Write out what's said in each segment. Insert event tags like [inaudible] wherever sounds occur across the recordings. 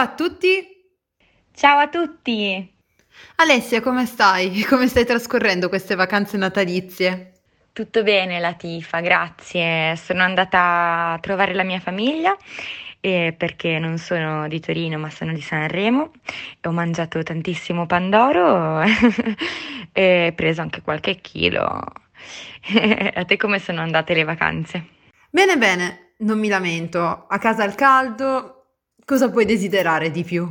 A tutti! Ciao a tutti! Alessia, come stai? [laughs] Come stai trascorrendo queste vacanze natalizie? Tutto bene, Latifa, grazie. Sono andata a trovare la mia famiglia eh, perché non sono di Torino ma sono di Sanremo e ho mangiato tantissimo pandoro [laughs] e preso anche qualche chilo. [laughs] a te come sono andate le vacanze? Bene, bene, non mi lamento. A casa al caldo, cosa puoi desiderare di più?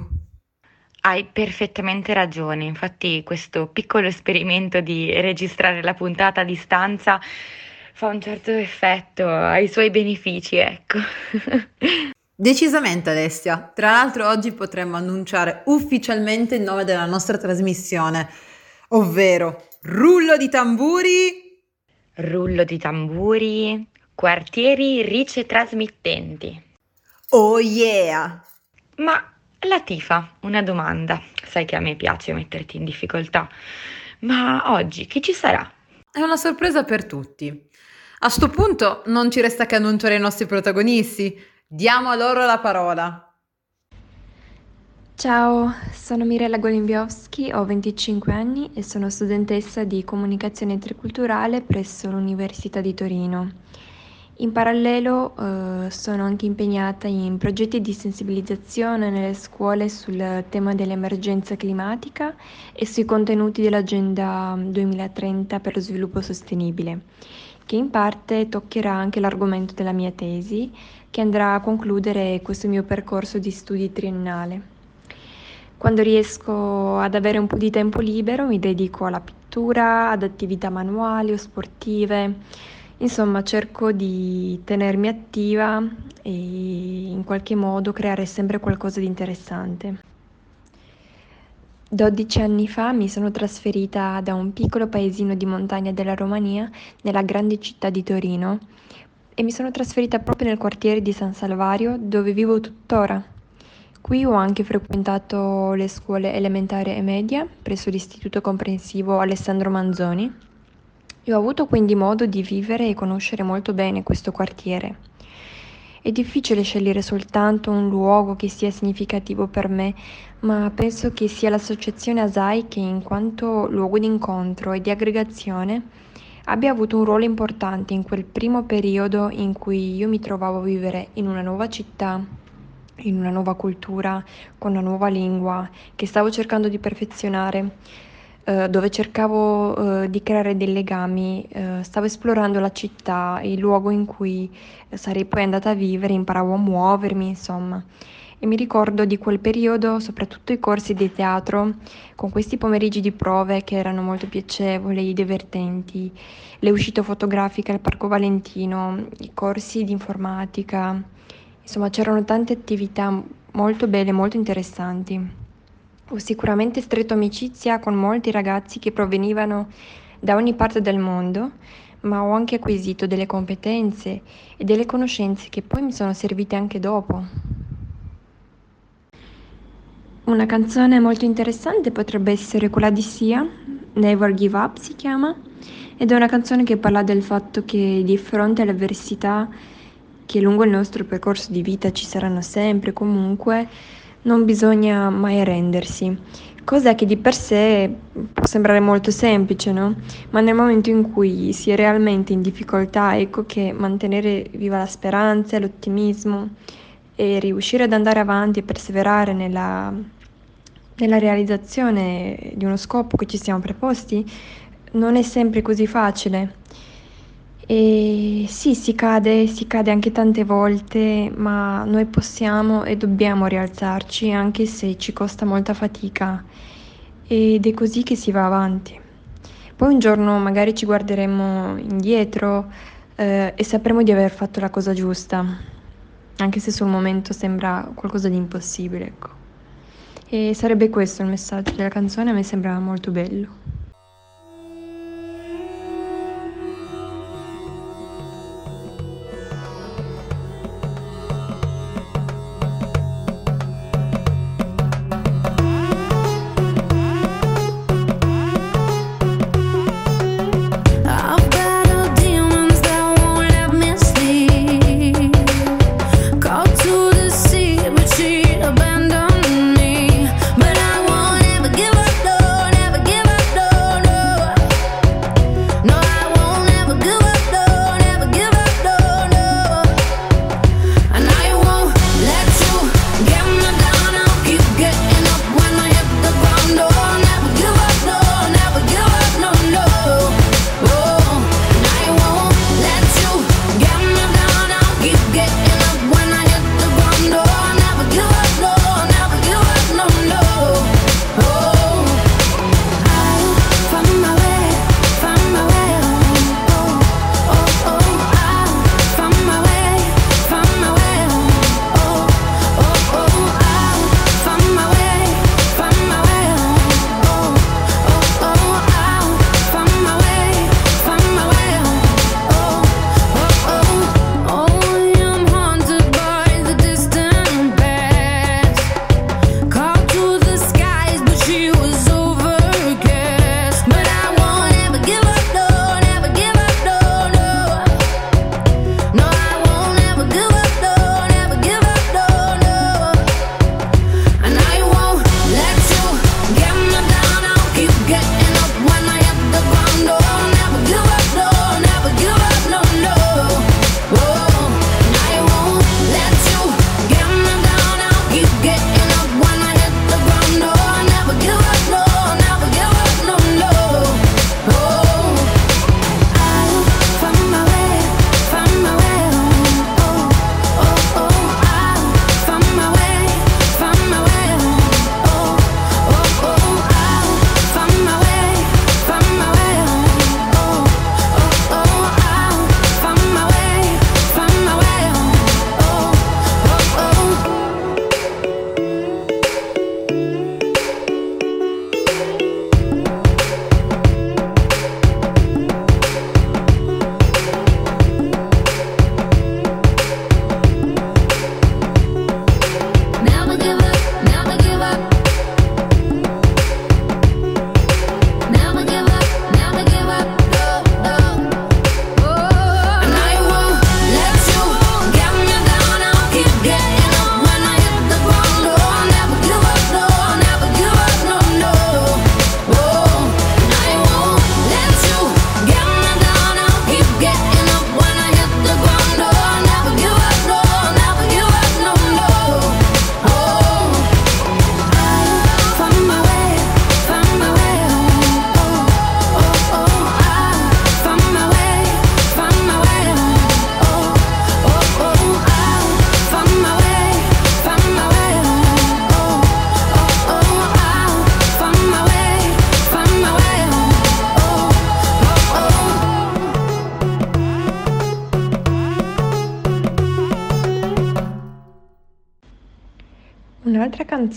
Hai perfettamente ragione, infatti questo piccolo esperimento di registrare la puntata a distanza fa un certo effetto, ha i suoi benefici, ecco. [laughs] Decisamente Alessia, tra l'altro oggi potremmo annunciare ufficialmente il nome della nostra trasmissione, ovvero Rullo di tamburi. Rullo di tamburi, quartieri rice trasmittenti. Oh yeah! Ma Latifa, una domanda. Sai che a me piace metterti in difficoltà, ma oggi chi ci sarà? È una sorpresa per tutti. A sto punto non ci resta che annunciare i nostri protagonisti. Diamo a loro la parola. Ciao, sono Mirella Golimbiowski, ho 25 anni e sono studentessa di comunicazione interculturale presso l'Università di Torino. In parallelo eh, sono anche impegnata in progetti di sensibilizzazione nelle scuole sul tema dell'emergenza climatica e sui contenuti dell'Agenda 2030 per lo sviluppo sostenibile, che in parte toccherà anche l'argomento della mia tesi che andrà a concludere questo mio percorso di studi triennale. Quando riesco ad avere un po' di tempo libero mi dedico alla pittura, ad attività manuali o sportive, insomma cerco di tenermi attiva e in qualche modo creare sempre qualcosa di interessante. 12 anni fa mi sono trasferita da un piccolo paesino di montagna della Romania nella grande città di Torino e mi sono trasferita proprio nel quartiere di San Salvario dove vivo tuttora. Qui ho anche frequentato le scuole elementari e media presso l'Istituto Comprensivo Alessandro Manzoni e ho avuto quindi modo di vivere e conoscere molto bene questo quartiere. È difficile scegliere soltanto un luogo che sia significativo per me, ma penso che sia l'associazione ASAI che in quanto luogo di incontro e di aggregazione abbia avuto un ruolo importante in quel primo periodo in cui io mi trovavo a vivere in una nuova città, in una nuova cultura, con una nuova lingua che stavo cercando di perfezionare, eh, dove cercavo eh, di creare dei legami, eh, stavo esplorando la città, il luogo in cui sarei poi andata a vivere, imparavo a muovermi, insomma. E mi ricordo di quel periodo soprattutto i corsi di teatro con questi pomeriggi di prove che erano molto piacevoli, divertenti, le uscite fotografiche al Parco Valentino, i corsi di informatica, insomma c'erano tante attività molto belle, molto interessanti. Ho sicuramente stretto amicizia con molti ragazzi che provenivano da ogni parte del mondo, ma ho anche acquisito delle competenze e delle conoscenze che poi mi sono servite anche dopo. Una canzone molto interessante potrebbe essere quella di Sia, Never Give Up si chiama, ed è una canzone che parla del fatto che di fronte alle avversità che lungo il nostro percorso di vita ci saranno sempre, comunque, non bisogna mai arrendersi. Cosa che di per sé può sembrare molto semplice, no? Ma nel momento in cui si è realmente in difficoltà, ecco che mantenere viva la speranza, l'ottimismo e riuscire ad andare avanti e perseverare nella nella realizzazione di uno scopo che ci siamo preposti non è sempre così facile. E sì, si cade, si cade anche tante volte, ma noi possiamo e dobbiamo rialzarci anche se ci costa molta fatica ed è così che si va avanti. Poi un giorno magari ci guarderemo indietro eh, e sapremo di aver fatto la cosa giusta, anche se sul momento sembra qualcosa di impossibile. Ecco. E sarebbe questo il messaggio della canzone, a me sembra molto bello.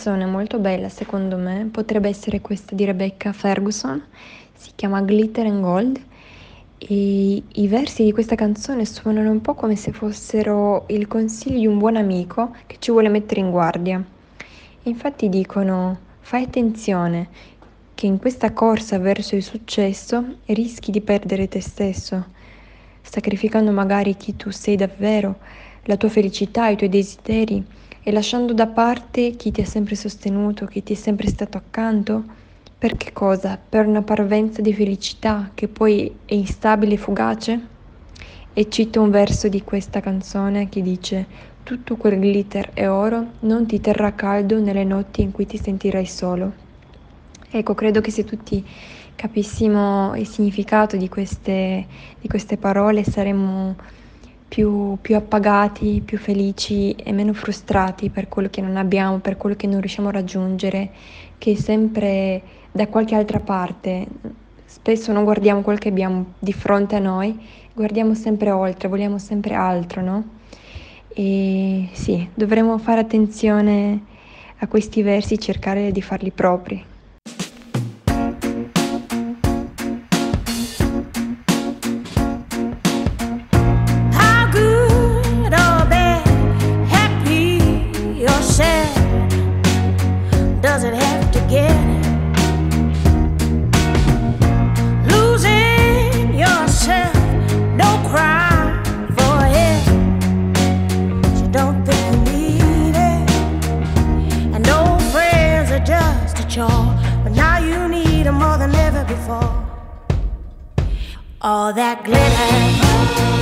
Canzone molto bella secondo me potrebbe essere questa di Rebecca Ferguson, si chiama Glitter and Gold e i versi di questa canzone suonano un po' come se fossero il consiglio di un buon amico che ci vuole mettere in guardia. Infatti dicono fai attenzione che in questa corsa verso il successo rischi di perdere te stesso, sacrificando magari chi tu sei davvero, la tua felicità, i tuoi desideri e lasciando da parte chi ti ha sempre sostenuto, chi ti è sempre stato accanto. Per che cosa? Per una parvenza di felicità che poi è instabile e fugace? E cito un verso di questa canzone che dice tutto quel glitter e oro non ti terrà caldo nelle notti in cui ti sentirai solo. Ecco, credo che se tutti capissimo il significato di queste, di queste parole saremmo più, più, appagati, più felici e meno frustrati per quello che non abbiamo, per quello che non riusciamo a raggiungere, che sempre da qualche altra parte. Spesso non guardiamo quello che abbiamo di fronte a noi, guardiamo sempre oltre, vogliamo sempre altro, no? E sì, dovremmo fare attenzione a questi versi, cercare di farli propri. All that glitter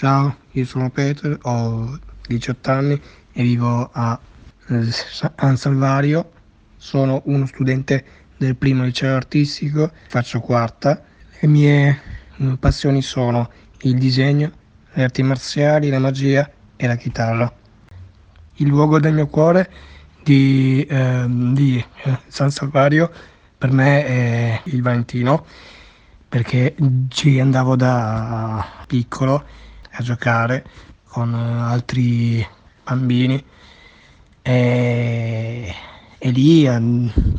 Io sono Peter, ho 18 anni e vivo a San Salvario. Sono uno studente del primo liceo artistico, faccio quarta. Le mie passioni sono il disegno, le arti marziali, la magia e la chitarra. Il luogo del mio cuore di, eh, di eh, San Salvario per me è il Valentino perché ci andavo da piccolo a giocare con altri bambini e, e lì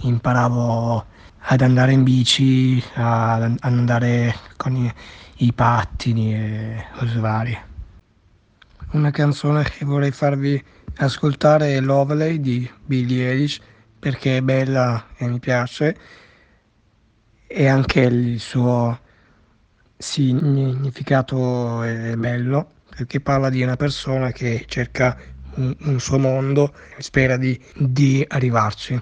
imparavo ad andare in bici, ad andare con i, i pattini e cose varie. Una canzone che vorrei farvi ascoltare è Lovely di Billie Eilish perché è bella e mi piace e anche il suo significato è bello perché parla di una persona che cerca un, un suo mondo e spera di, di arrivarci.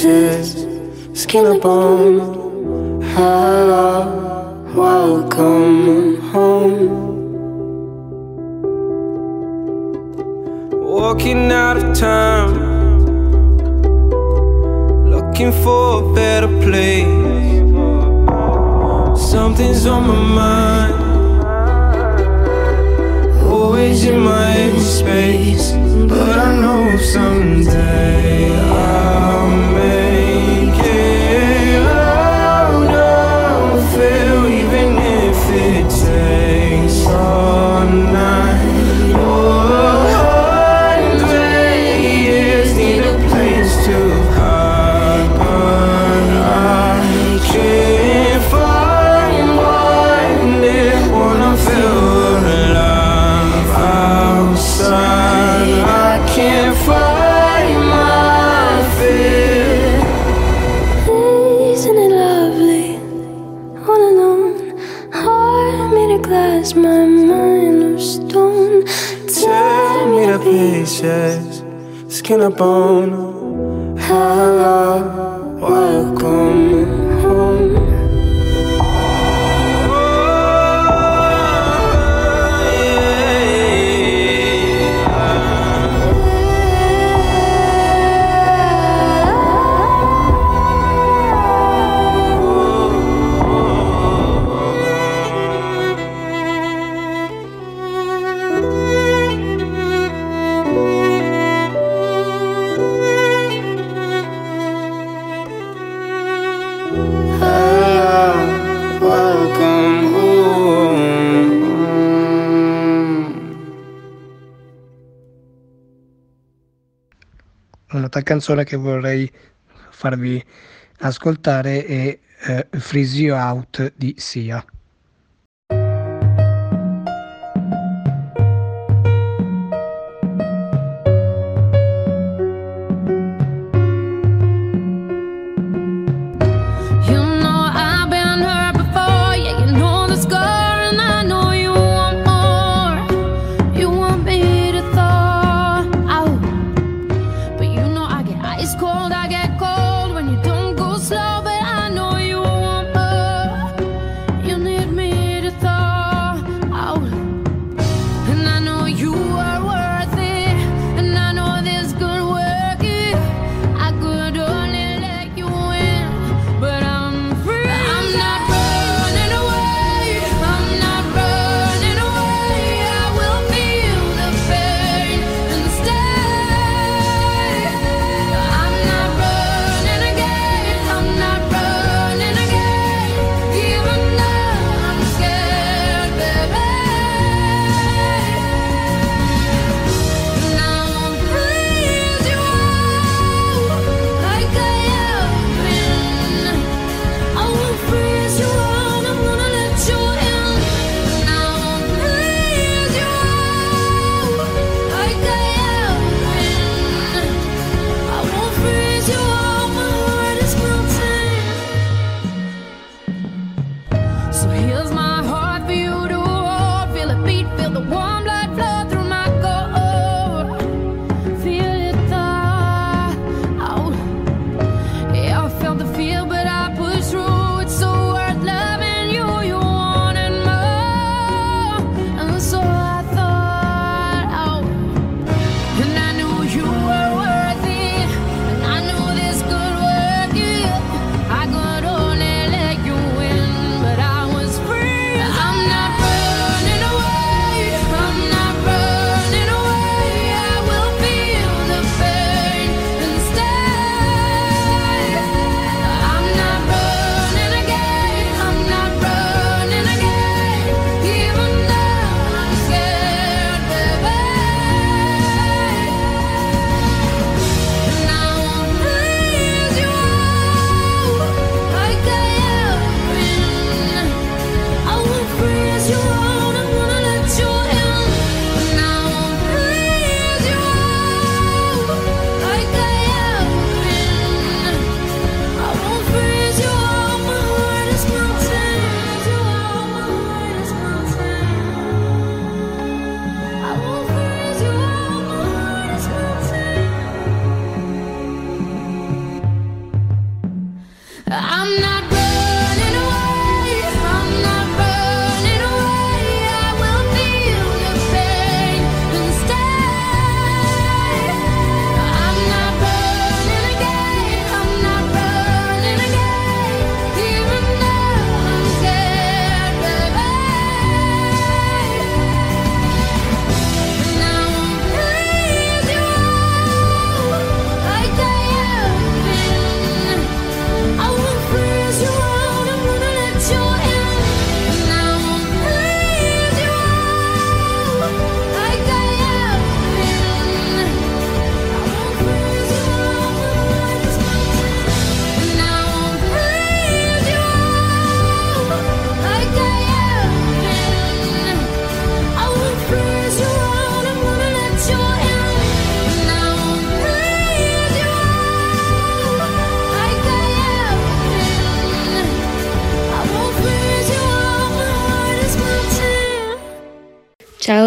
faces, skin and bone. Hello, welcome home. Walking out of town, looking for a better place. Something's on my mind always in my head space, but I know someday I'll make. to pieces, skin a bone. Hello, welcome. Un'altra canzone che vorrei farvi ascoltare è eh, Freeze You Out di Sia. cold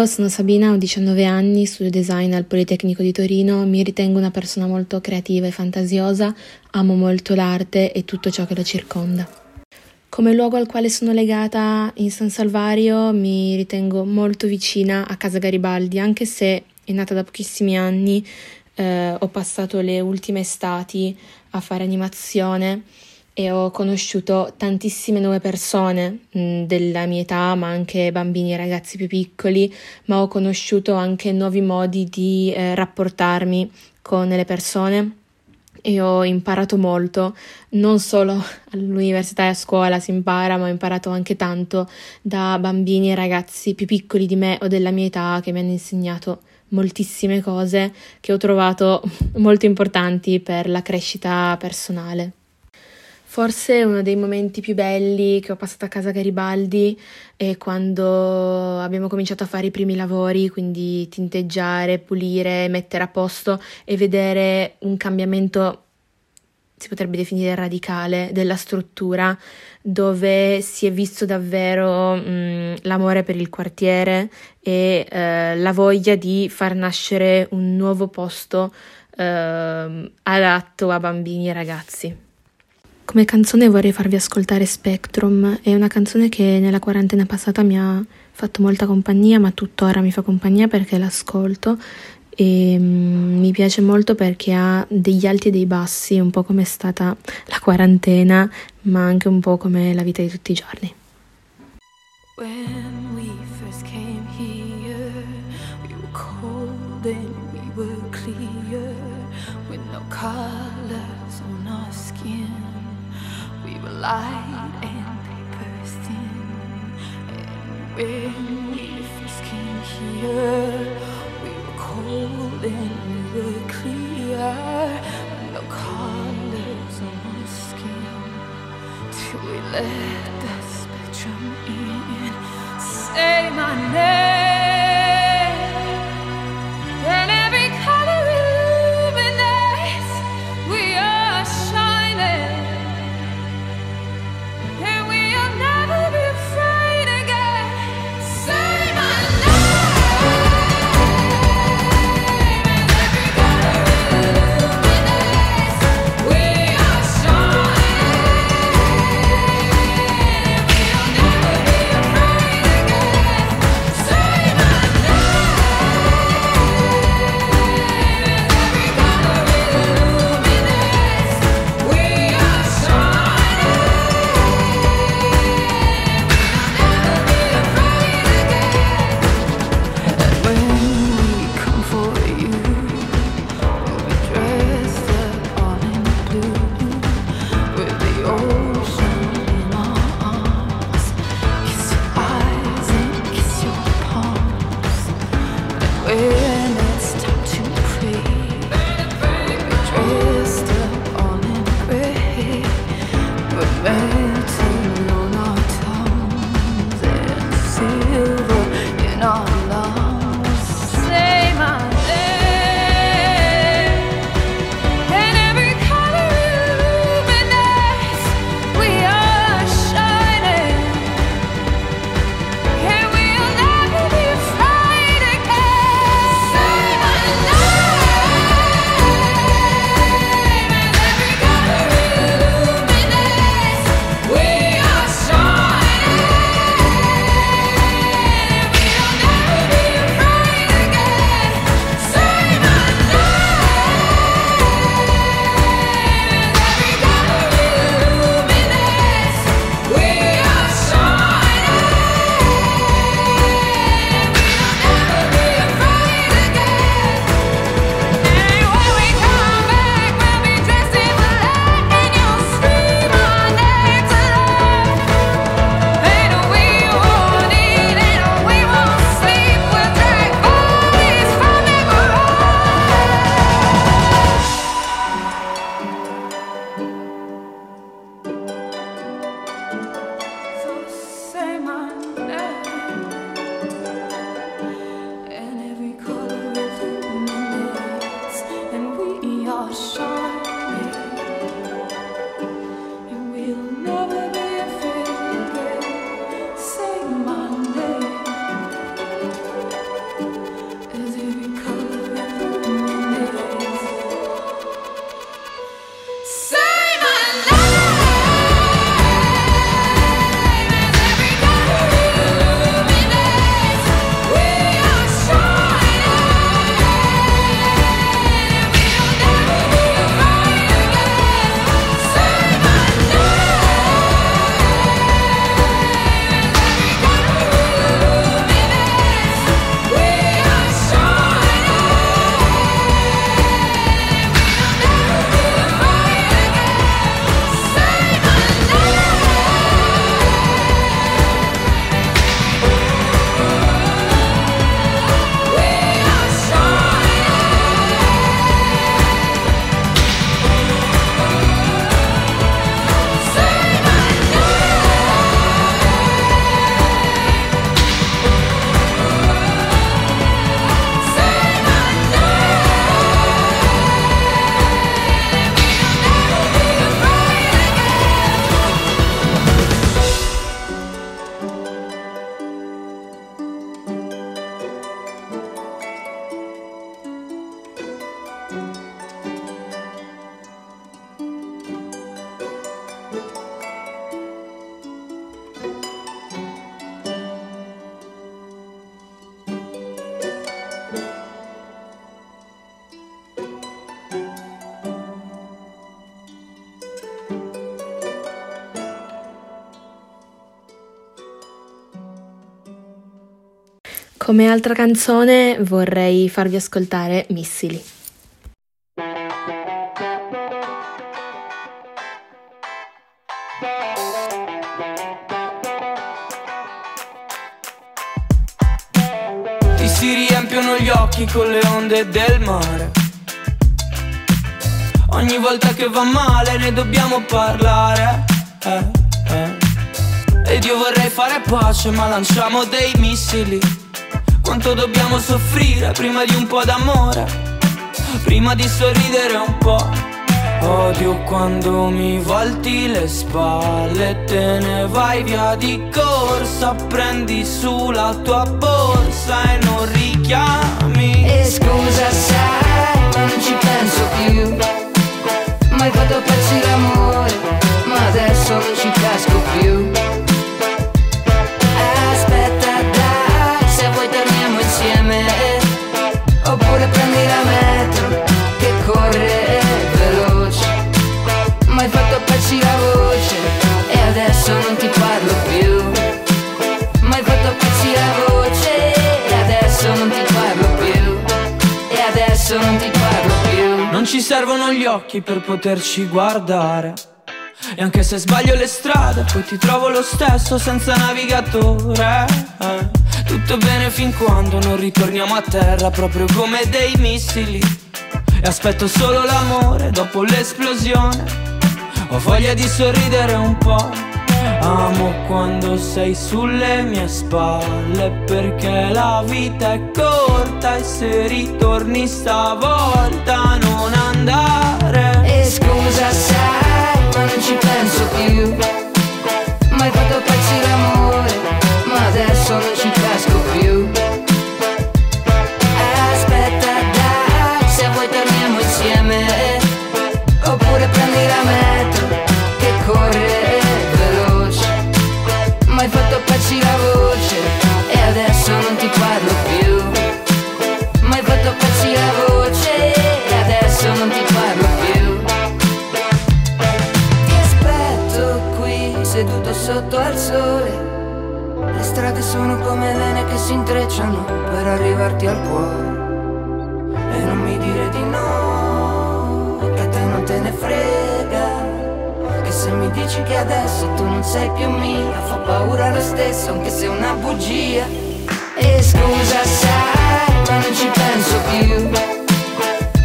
Sono Sabina, ho 19 anni, studio design al Politecnico di Torino, mi ritengo una persona molto creativa e fantasiosa, amo molto l'arte e tutto ciò che la circonda. Come luogo al quale sono legata in San Salvario mi ritengo molto vicina a Casa Garibaldi, anche se è nata da pochissimi anni, eh, ho passato le ultime estati a fare animazione e ho conosciuto tantissime nuove persone mh, della mia età, ma anche bambini e ragazzi più piccoli, ma ho conosciuto anche nuovi modi di eh, rapportarmi con le persone e ho imparato molto, non solo [laughs] all'università e a scuola si impara, ma ho imparato anche tanto da bambini e ragazzi più piccoli di me o della mia età che mi hanno insegnato moltissime cose che ho trovato [laughs] molto importanti per la crescita personale. Forse uno dei momenti più belli che ho passato a casa Garibaldi è quando abbiamo cominciato a fare i primi lavori, quindi tinteggiare, pulire, mettere a posto e vedere un cambiamento, si potrebbe definire radicale, della struttura, dove si è visto davvero mh, l'amore per il quartiere e eh, la voglia di far nascere un nuovo posto eh, adatto a bambini e ragazzi. Come canzone vorrei farvi ascoltare Spectrum, è una canzone che nella quarantena passata mi ha fatto molta compagnia, ma tuttora mi fa compagnia perché l'ascolto e mm, mi piace molto perché ha degli alti e dei bassi, un po' come è stata la quarantena, ma anche un po' come la vita di tutti i giorni. When light and paper thin. And when we first came here, we were cold and we were clear, no colors on our skin till we let the spectrum in. Say my name, Come altra canzone vorrei farvi ascoltare Missili. Ti si riempiono gli occhi con le onde del mare. Ogni volta che va male ne dobbiamo parlare. eh, eh. Ed io vorrei fare pace, ma lanciamo dei missili. Quanto dobbiamo soffrire prima di un po' d'amore? Prima di sorridere un po'. Odio quando mi volti le spalle e te ne vai via di corsa Prendi su la tua borsa e non richiami E scusa sai, ma non ci penso più Mai fatto pezzi l'amore, ma adesso non ci casco più Non ci servono gli occhi per poterci guardare. E anche se sbaglio le strade poi ti trovo lo stesso senza navigatore. Tutto bene fin quando non ritorniamo a terra proprio come dei missili. E aspetto solo l'amore dopo l'esplosione. Ho voglia di sorridere un po' Amo quando sei sulle mie spalle perché la vita è corta e se ritorni stavolta non andare. E scusa sai, non ci penso come vene che si intrecciano per arrivarti al cuore. E non mi dire di no, che a te non te ne frega. Che se mi dici che adesso tu non sei più mia Fa paura lo stesso, anche se è una bugia. E scusa sai, ma non ci penso più.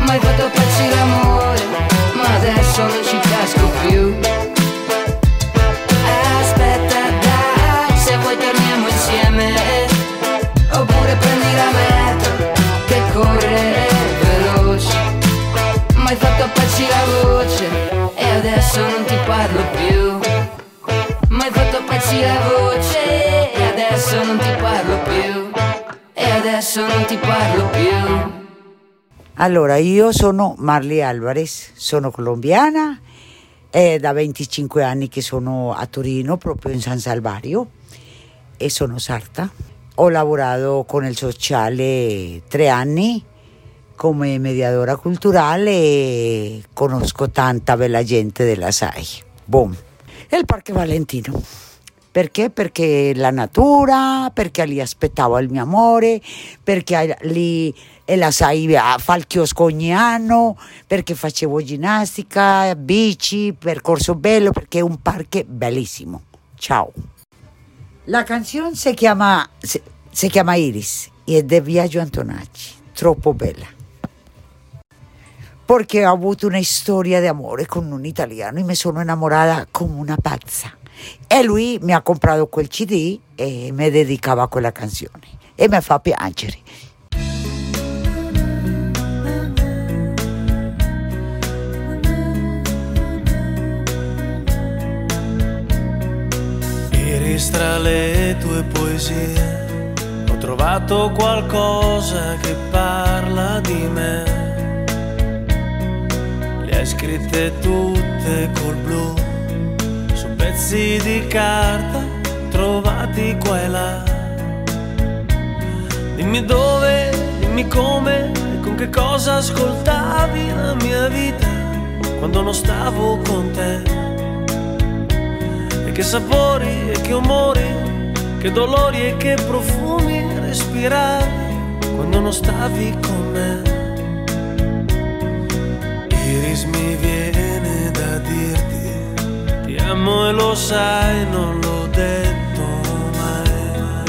Mai fatto pezzi l'amore, ma adesso non ci casco più Allora, io sono Marley Alvarez, sono colombiana, è da 25 anni che sono a Torino, proprio in San Salvario, e sono sarta. Ho lavorato con il sociale tre anni come mediadora culturale e conosco tanta bella gente della SAI. Boom. E il Parque Valentino. Perché? Perché la natura, perché lì aspettavo il mio amore, perché lì la sai a fa il chiosco ogni anno, perché ginnastica, bici, percorso bello, perché è un parco bellissimo. Ciao. La canzone si chiama, si, si chiama Iris e è di Viaggio Antonacci, troppo bella. Perché ho avuto una storia di amore con un italiano e mi sono innamorata come una pazza. E lui mi ha comprato quel CD e mi dedicava a quella canzone e mi fa piangere. Iris tra le tue poesie ho trovato qualcosa che parla di me. Le hai scritte tutte col blu su pezzi di carta trovati qua e là. Dimmi dove, dimmi come e con che cosa ascoltavi la mia vita quando non stavo con te. E che sapori e che umori, che dolori e che profumi respiravi quando non stavi con me. Iris mi viene da dirti ti amo e lo sai, non l'ho detto mai.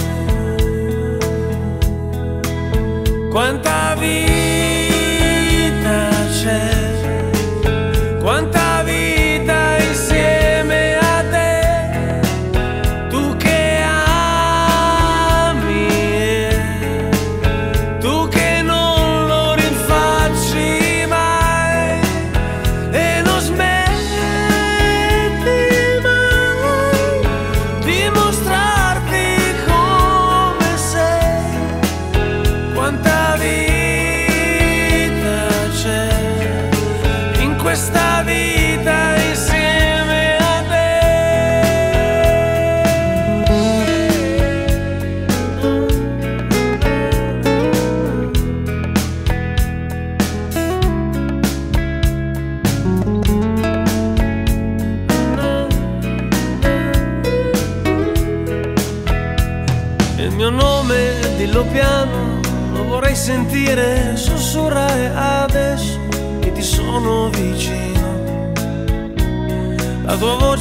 Quanta vita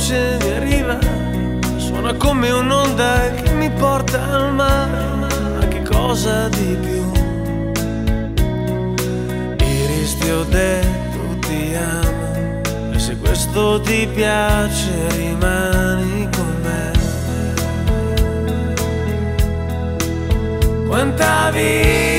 Voce mi arriva, suona come un'onda che mi porta al mare, ma che cosa di più? Iris ti ho detto ti amo, e se questo ti piace rimani con me. Quanta vita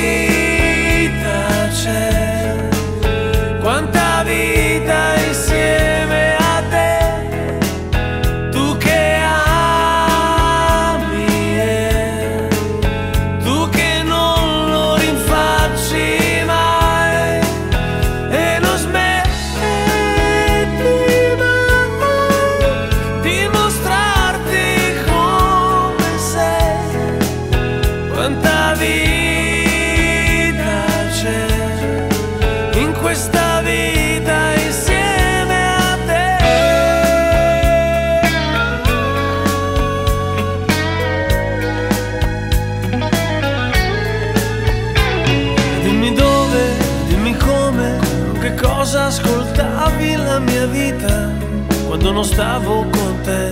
stavo con te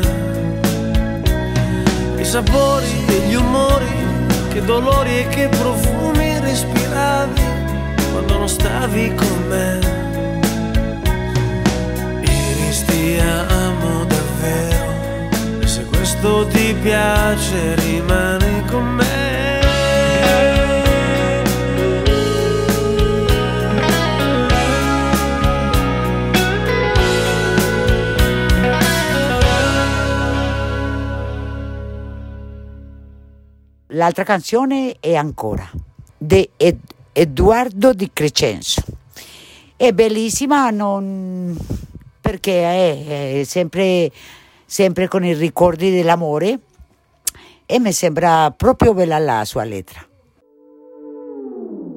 i sapori e gli umori, che dolori e che profumi respiravi quando non stavi con me. Iris ti amo davvero e se questo ti piace rimani L'altra canzone è Ancora, di Ed- Edoardo Di Crescenzo. È bellissima non- perché è, è sempre, sempre con i ricordi dell'amore e mi sembra proprio bella la sua lettera.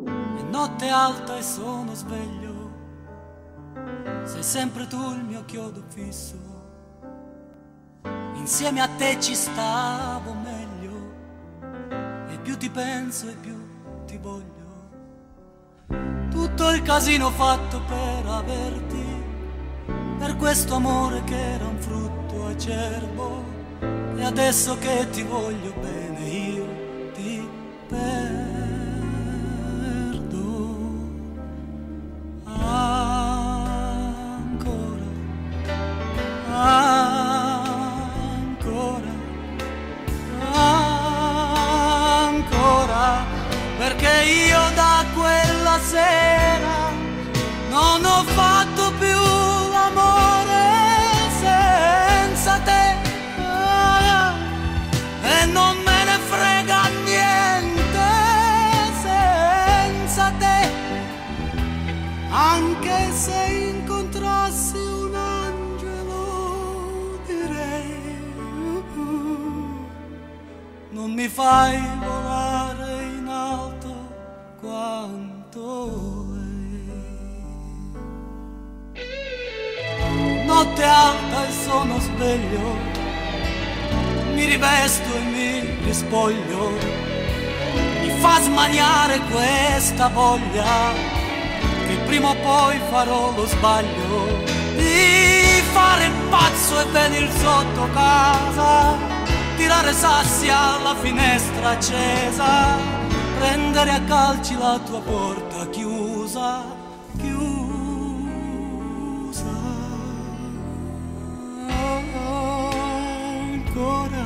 È notte alta e sono sveglio, sei sempre tu il mio chiodo fisso. Insieme a te ci stavo meglio, più ti penso e più ti voglio. Tutto il casino fatto per averti, per questo amore che era un frutto acerbo, e adesso che ti voglio bene io ti perdo. Ancora, sera non ho fatto più l'amore senza te. E non me ne frega niente senza te. Anche se incontrassi un angelo direi non mi fai notte alta e sono sveglio mi rivesto e mi rispoglio. Mi fa smaniare questa voglia che prima o poi farò lo sbaglio. Di fare il pazzo e venir sotto casa, tirare sassi alla finestra accesa, prendere a calci la tua porta chiusa, chiusa. Ancora, ancora,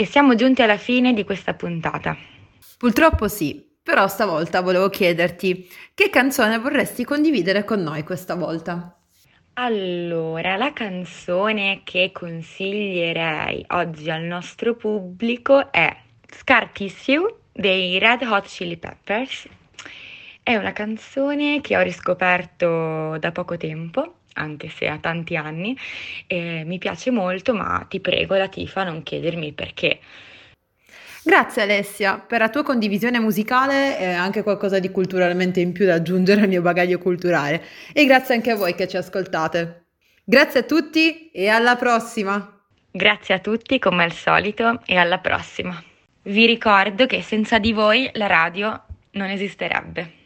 E siamo giunti alla fine di questa puntata. Purtroppo sì, però stavolta volevo chiederti che canzone vorresti condividere con noi questa volta? Allora, la canzone che consiglierei oggi al nostro pubblico è Scar Tissue dei Red Hot Chili Peppers. È una canzone che ho riscoperto da poco tempo, anche se ha tanti anni, e mi piace molto, ma ti prego, Latifa, non chiedermi il perché. Grazie Alessia per la tua condivisione musicale e anche qualcosa di culturalmente in più da aggiungere al mio bagaglio culturale. E grazie anche a voi che ci ascoltate. Grazie a tutti e alla prossima! Grazie a tutti come al solito e alla prossima. Vi ricordo che senza di voi la radio non esisterebbe.